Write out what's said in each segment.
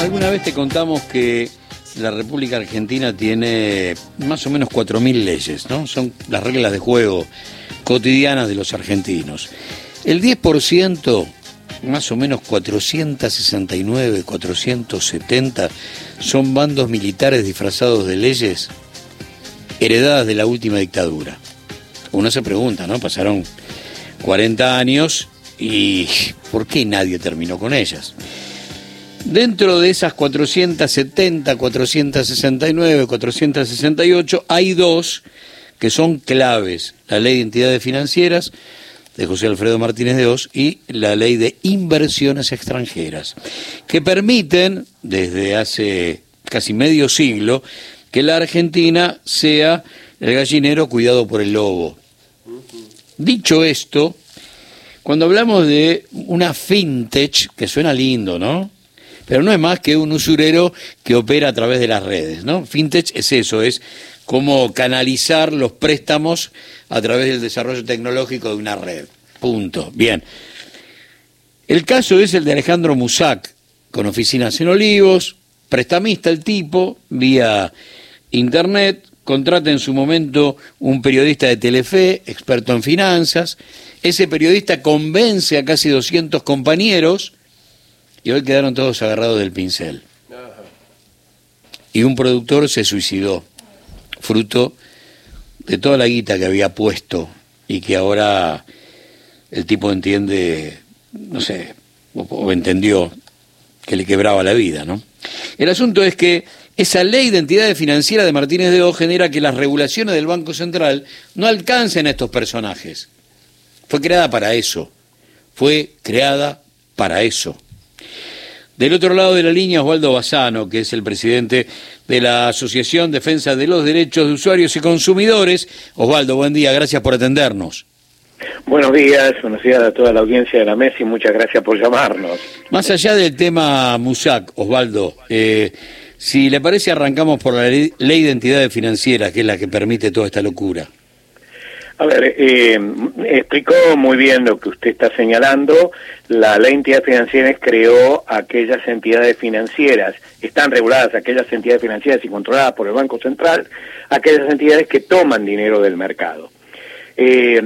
Alguna vez te contamos que la República Argentina tiene más o menos 4.000 leyes, ¿no? Son las reglas de juego cotidianas de los argentinos. El 10%, más o menos 469, 470, son bandos militares disfrazados de leyes heredadas de la última dictadura. Uno se pregunta, ¿no? Pasaron 40 años y ¿por qué nadie terminó con ellas? Dentro de esas 470, 469, 468, hay dos que son claves. La ley de entidades financieras de José Alfredo Martínez de Oz y la ley de inversiones extranjeras, que permiten, desde hace casi medio siglo, que la Argentina sea el gallinero cuidado por el lobo. Dicho esto, cuando hablamos de una fintech, que suena lindo, ¿no? Pero no es más que un usurero que opera a través de las redes, ¿no? Fintech es eso, es como canalizar los préstamos a través del desarrollo tecnológico de una red. Punto. Bien. El caso es el de Alejandro Musac, con oficinas en Olivos, prestamista el tipo, vía internet, contrata en su momento un periodista de Telefe, experto en finanzas, ese periodista convence a casi 200 compañeros y hoy quedaron todos agarrados del pincel. Y un productor se suicidó, fruto de toda la guita que había puesto y que ahora el tipo entiende, no sé, o, entendió que le quebraba la vida, ¿no? El asunto es que esa ley de entidades financieras de Martínez de O genera que las regulaciones del Banco Central no alcancen a estos personajes. Fue creada para eso. Fue creada para eso. Del otro lado de la línea, Osvaldo Bassano, que es el presidente de la Asociación Defensa de los Derechos de Usuarios y Consumidores. Osvaldo, buen día, gracias por atendernos. Buenos días, buenos días a toda la audiencia de la mesa y muchas gracias por llamarnos. Más allá del tema MUSAC, Osvaldo, eh, si le parece arrancamos por la ley de entidades financieras, que es la que permite toda esta locura. A ver, eh, explicó muy bien lo que usted está señalando. La ley de entidades financieras creó aquellas entidades financieras, están reguladas aquellas entidades financieras y controladas por el Banco Central, aquellas entidades que toman dinero del mercado. Eh,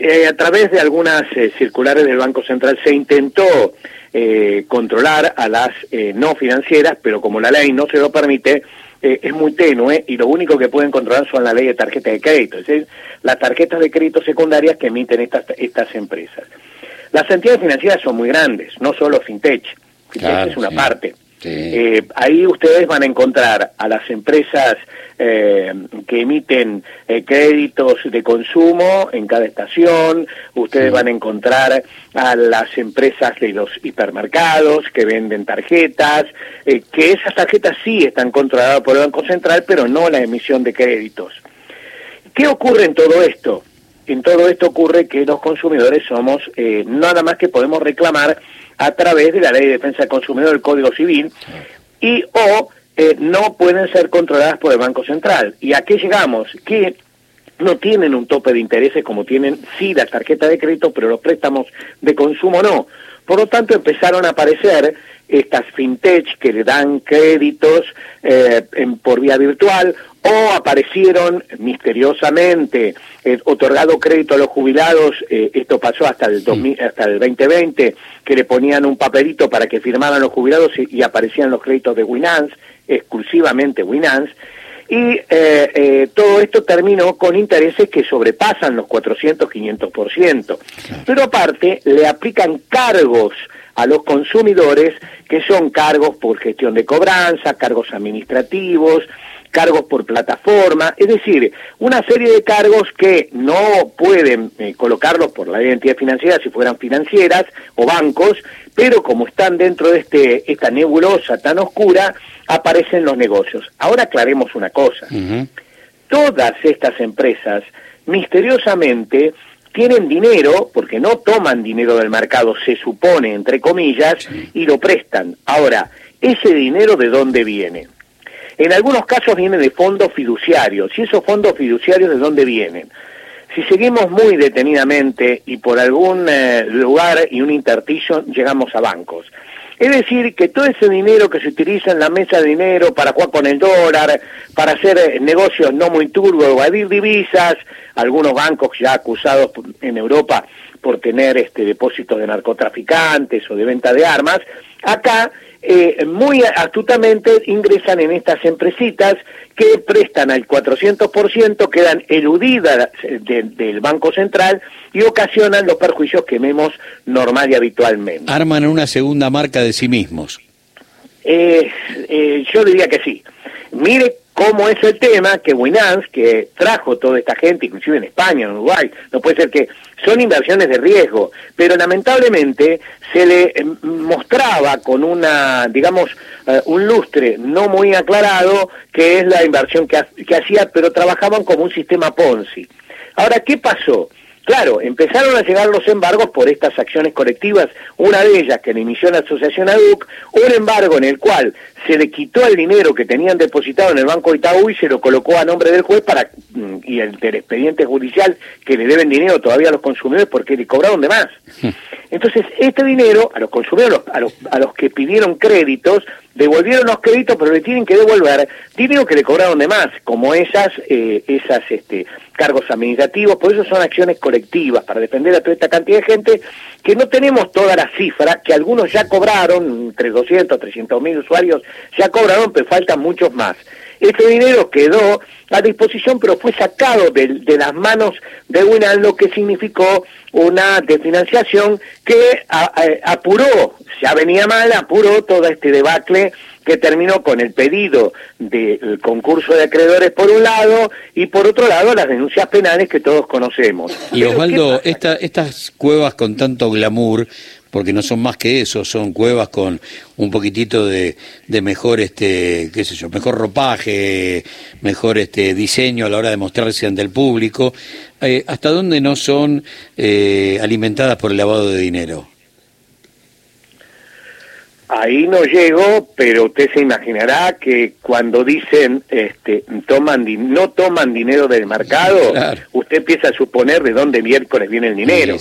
eh, a través de algunas circulares del Banco Central se intentó controlar a las no financieras, pero como la ley no se lo permite, eh, es muy tenue y lo único que pueden controlar son la ley de tarjeta de crédito, es decir, las tarjetas de crédito secundarias que emiten estas, estas empresas. Las entidades financieras son muy grandes, no solo FinTech, FinTech es una parte. Eh, ahí ustedes van a encontrar a las empresas eh, que emiten eh, créditos de consumo en cada estación, ustedes van a encontrar a las empresas de los hipermercados que venden tarjetas, que esas tarjetas sí están controladas por el Banco Central, pero no la emisión de créditos. ¿Qué ocurre en todo esto? En todo esto ocurre que los consumidores somos nada más que podemos reclamar a través de la Ley de Defensa del Consumidor, el Código Civil, y o eh, no pueden ser controladas por el Banco Central. ¿Y a qué llegamos? Que no tienen un tope de intereses como tienen sí las tarjetas de crédito, pero los préstamos de consumo no. Por lo tanto, empezaron a aparecer estas fintech que le dan créditos eh, por vía virtual o aparecieron misteriosamente eh, otorgado crédito a los jubilados, eh, esto pasó hasta el, hasta el 2020, que le ponían un papelito para que firmaran los jubilados y, aparecían los créditos de Winance, exclusivamente Winance, y eh, todo esto terminó con intereses que sobrepasan los 400, 500%. Pero aparte, le aplican cargos a los consumidores que son cargos por gestión de cobranza, cargos administrativos, cargos por plataforma, es decir, una serie de cargos que no pueden eh, colocarlos por la identidad financiera si fueran financieras o bancos, pero como están dentro de este, esta nebulosa tan oscura, aparecen los negocios. Ahora aclaremos una cosa. Todas estas empresas, misteriosamente, tienen dinero, porque no toman dinero del mercado, se supone, entre comillas, y lo prestan. Ahora, ¿ese dinero de dónde viene? En algunos casos viene de fondos fiduciarios. ¿Y esos fondos fiduciarios de dónde vienen? Si seguimos muy detenidamente y por algún eh, lugar y un intertillo llegamos a bancos. Es decir, que todo ese dinero que se utiliza en la mesa de dinero para jugar con el dólar, para hacer eh, negocios no muy turbios, evadir divisas, algunos bancos ya acusados en Europa por tener este depósitos de narcotraficantes o de venta de armas, acá eh, muy astutamente ingresan en estas empresitas que prestan al 400%, quedan eludidas del Banco Central y ocasionan los perjuicios que vemos normal y habitualmente. Arman una segunda marca de sí mismos. Eh, eh, yo diría que sí. Mire cómo es el tema que Winans, que trajo toda esta gente, inclusive en España, en Uruguay, no puede ser que son inversiones de riesgo, pero lamentablemente se le eh, mostraba con una, digamos, eh, un lustre no muy aclarado que es la inversión que, que hacía, pero trabajaban como un sistema Ponzi. Ahora, ¿qué pasó? Claro, empezaron a llegar los embargos por estas acciones colectivas, una de ellas que le inició la asociación ADUC, un embargo en el cual se le quitó el dinero que tenían depositado en el Banco Itaú y se lo colocó a nombre del juez para y el del expediente judicial que le deben dinero todavía a los consumidores porque le cobraron de más. Hmm. Entonces, este dinero a los consumidores, a los, a los que pidieron créditos, devolvieron los créditos, pero le tienen que devolver dinero que le cobraron de más, como esas, eh, esas este, cargos administrativos, por eso son acciones colectivas, para defender a toda esta cantidad de gente, que no tenemos toda la cifra, que algunos ya cobraron, entre 200, 300 mil usuarios ya cobraron, pero faltan muchos más. Este dinero quedó a disposición, pero fue sacado de, las manos de Winal, lo que significó una desfinanciación que apuró, ya venía mal, apuró todo este debacle que terminó con el pedido del concurso de acreedores por un lado y por otro lado las denuncias penales que todos conocemos. Y Osvaldo, estas cuevas con tanto glamour, porque no son más que eso, son cuevas con un poquitito de, de, mejor, este, qué sé yo, mejor ropaje, mejor este diseño a la hora de mostrarse ante el público. Eh, ¿Hasta dónde no son eh, alimentadas por el lavado de dinero? Ahí no llego, pero usted se imaginará que cuando dicen este, toman no toman dinero del mercado, usted empieza a suponer de dónde miércoles viene el dinero.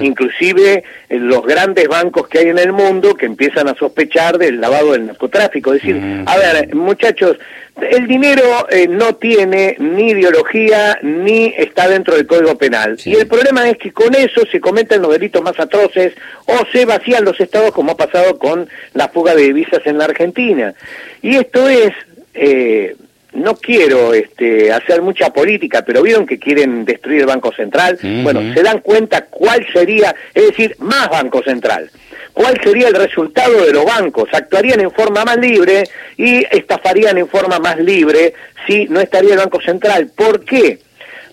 Inclusive eh, los grandes bancos que hay en el mundo que empiezan a sospechar del lavado del narcotráfico. Es decir, mm. a ver, muchachos, el dinero eh, no tiene ni ideología ni está dentro del Código Penal. Y el problema es que con eso se cometen los delitos más atroces o se vacían los estados como ha pasado con la fuga de divisas en la Argentina. Y esto es, eh, no quiero este, hacer mucha política, pero vieron que quieren destruir el Banco Central. Bueno, se dan cuenta cuál sería, es decir, más Banco Central cuál sería el resultado de los bancos. Actuarían en forma más libre y estafarían en forma más libre si no estaría el Banco Central. ¿Por qué?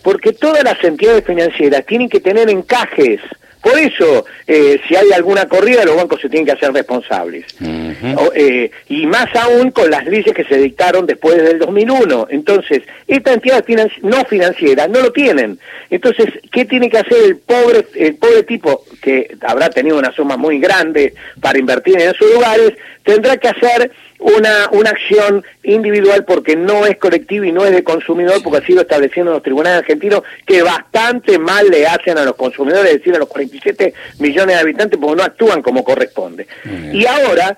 Porque todas las entidades financieras tienen que tener encajes por eso, eh, si hay alguna corrida, los bancos se tienen que hacer responsables. Eh, y más aún con las leyes que se dictaron después del 2001. Entonces, esta entidad no financiera no lo tienen. Entonces, ¿qué tiene que hacer el pobre, el pobre tipo que habrá tenido una suma muy grande para invertir en esos lugares? Tendrá que hacer una, una acción individual porque no es colectiva y no es de consumidor, porque ha sido estableciendo los tribunales argentinos que bastante mal le hacen a los consumidores, es decir, a los 47 millones de habitantes, porque no actúan como corresponde. Y ahora,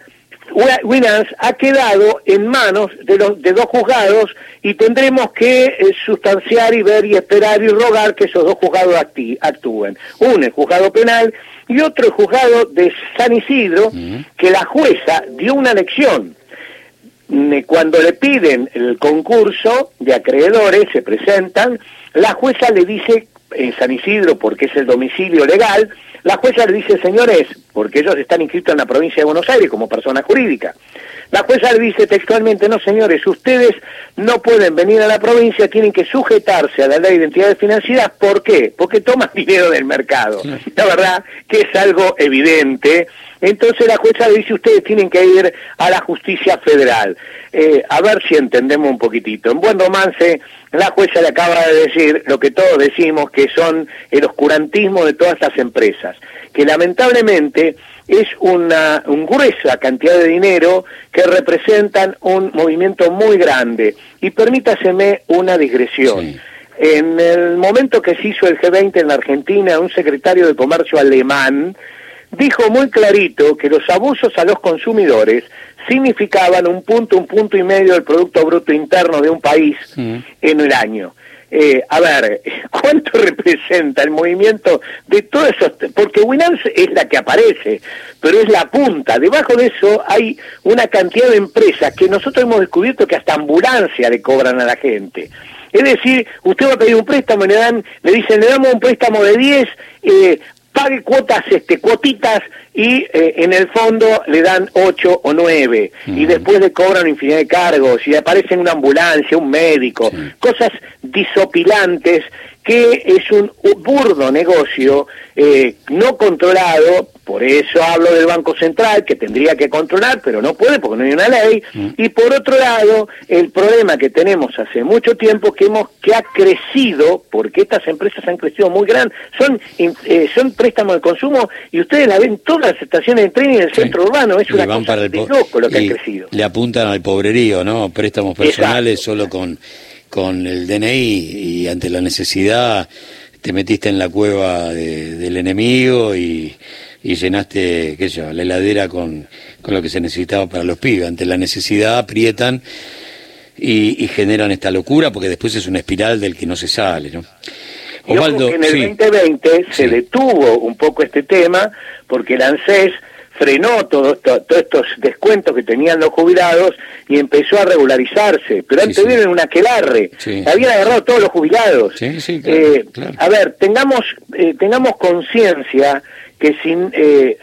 Winans ha quedado en manos de, los, de dos juzgados y tendremos que eh, sustanciar y ver y esperar y rogar que esos dos juzgados actúen. Uno el juzgado penal y otro el juzgado de San Isidro, que la jueza dio una lección cuando le piden el concurso de acreedores, se presentan, la jueza le dice, en San Isidro, porque es el domicilio legal, la jueza le dice, señores, porque ellos están inscritos en la provincia de Buenos Aires como persona jurídica, la jueza le dice textualmente, no señores, ustedes no pueden venir a la provincia, tienen que sujetarse a la ley de entidades financieras. ¿Por qué? Porque toman dinero del mercado. La verdad que es algo evidente. Entonces la jueza le dice, ustedes tienen que ir a la justicia federal. Eh, a ver si entendemos un poquitito. En buen romance, la jueza le acaba de decir lo que todos decimos, que son el oscurantismo de todas las empresas, que lamentablemente es una gruesa cantidad de dinero que representan un movimiento muy grande. Y permítaseme una digresión. En el momento que se hizo el G20 en la Argentina, un secretario de Comercio alemán dijo muy clarito que los abusos a los consumidores significaban un punto, un punto y medio del Producto Bruto Interno de un país en el año. Eh, a ver, ¿cuánto representa el movimiento de todos esos? Porque Winance es la que aparece, pero es la punta. Debajo de eso hay una cantidad de empresas que nosotros hemos descubierto que hasta ambulancia le cobran a la gente. Es decir, usted va a pedir un préstamo, le dan, le dicen, le damos un préstamo de 10, eh, pague cuotas, este, cuotitas y eh, en el fondo le dan ocho o nueve. Y después le cobran infinidad de cargos y aparece en una ambulancia, un médico, cosas disopilantes que es un burdo negocio eh, no controlado, por eso hablo del Banco Central, que tendría que controlar, pero no puede porque no hay una ley, mm. y por otro lado, el problema que tenemos hace mucho tiempo que hemos que ha crecido, porque estas empresas han crecido muy grandes, son, eh, son préstamos de consumo y ustedes la ven todas las estaciones de tren en el centro urbano, es una cosa de loco lo que ha crecido. Le apuntan al pobrerío, ¿no? Préstamos personales solo con con el DNI y ante la necesidad te metiste en la cueva del enemigo y, llenaste, qué sé yo, la heladera con, lo que se necesitaba para los pibes. Ante la necesidad aprietan y, generan esta locura porque después es una espiral del que no se sale, ¿no? Osvaldo, en el 2020 se detuvo un poco este tema porque el ANSES frenó todos estos descuentos que tenían los jubilados y empezó a regularizarse. Pero antes sí, un aquelarre, habían agarrado todos los jubilados. Eh, a ver, tengamos, eh, tengamos conciencia que sin eh,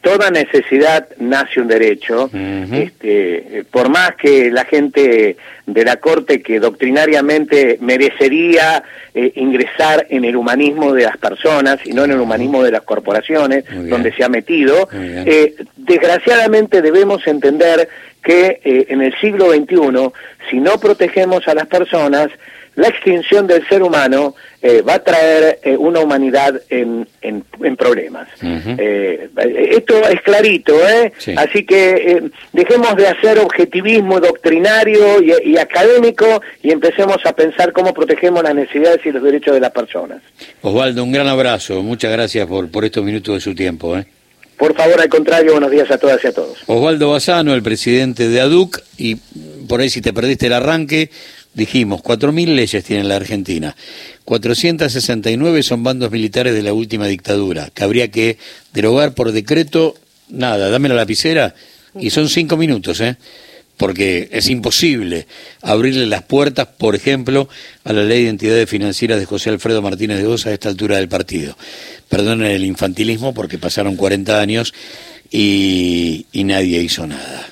toda necesidad nace un derecho, este, por más que la gente de la Corte que doctrinariamente merecería eh, ingresar en el humanismo de las personas y no en el humanismo de las corporaciones, donde se ha metido, eh, desgraciadamente debemos entender que eh, en el siglo XXI, si no protegemos a las personas, la extinción del ser humano eh, va a traer eh, una humanidad en, en, problemas. Eh, esto es clarito, ¿eh? Así que dejemos de hacer objetivismo doctrinario y, y, académico y empecemos a pensar cómo protegemos las necesidades y los derechos de las personas. Osvaldo, un gran abrazo. Muchas gracias por, por estos minutos de su tiempo. ¿eh? Por favor, al contrario, buenos días a todas y a todos. Osvaldo Bazano, el presidente de ADUC, y por ahí si te perdiste el arranque, dijimos, 4.000 leyes tiene la Argentina, 469 son bandos militares de la última dictadura, que habría que derogar por decreto, nada, dame la lapicera, y son cinco minutos, ¿eh? porque es imposible abrirle las puertas, por ejemplo, a la ley de entidades financieras de José Alfredo Martínez de Osa a esta altura del partido. Perdonen el infantilismo porque pasaron 40 años y, y nadie hizo nada.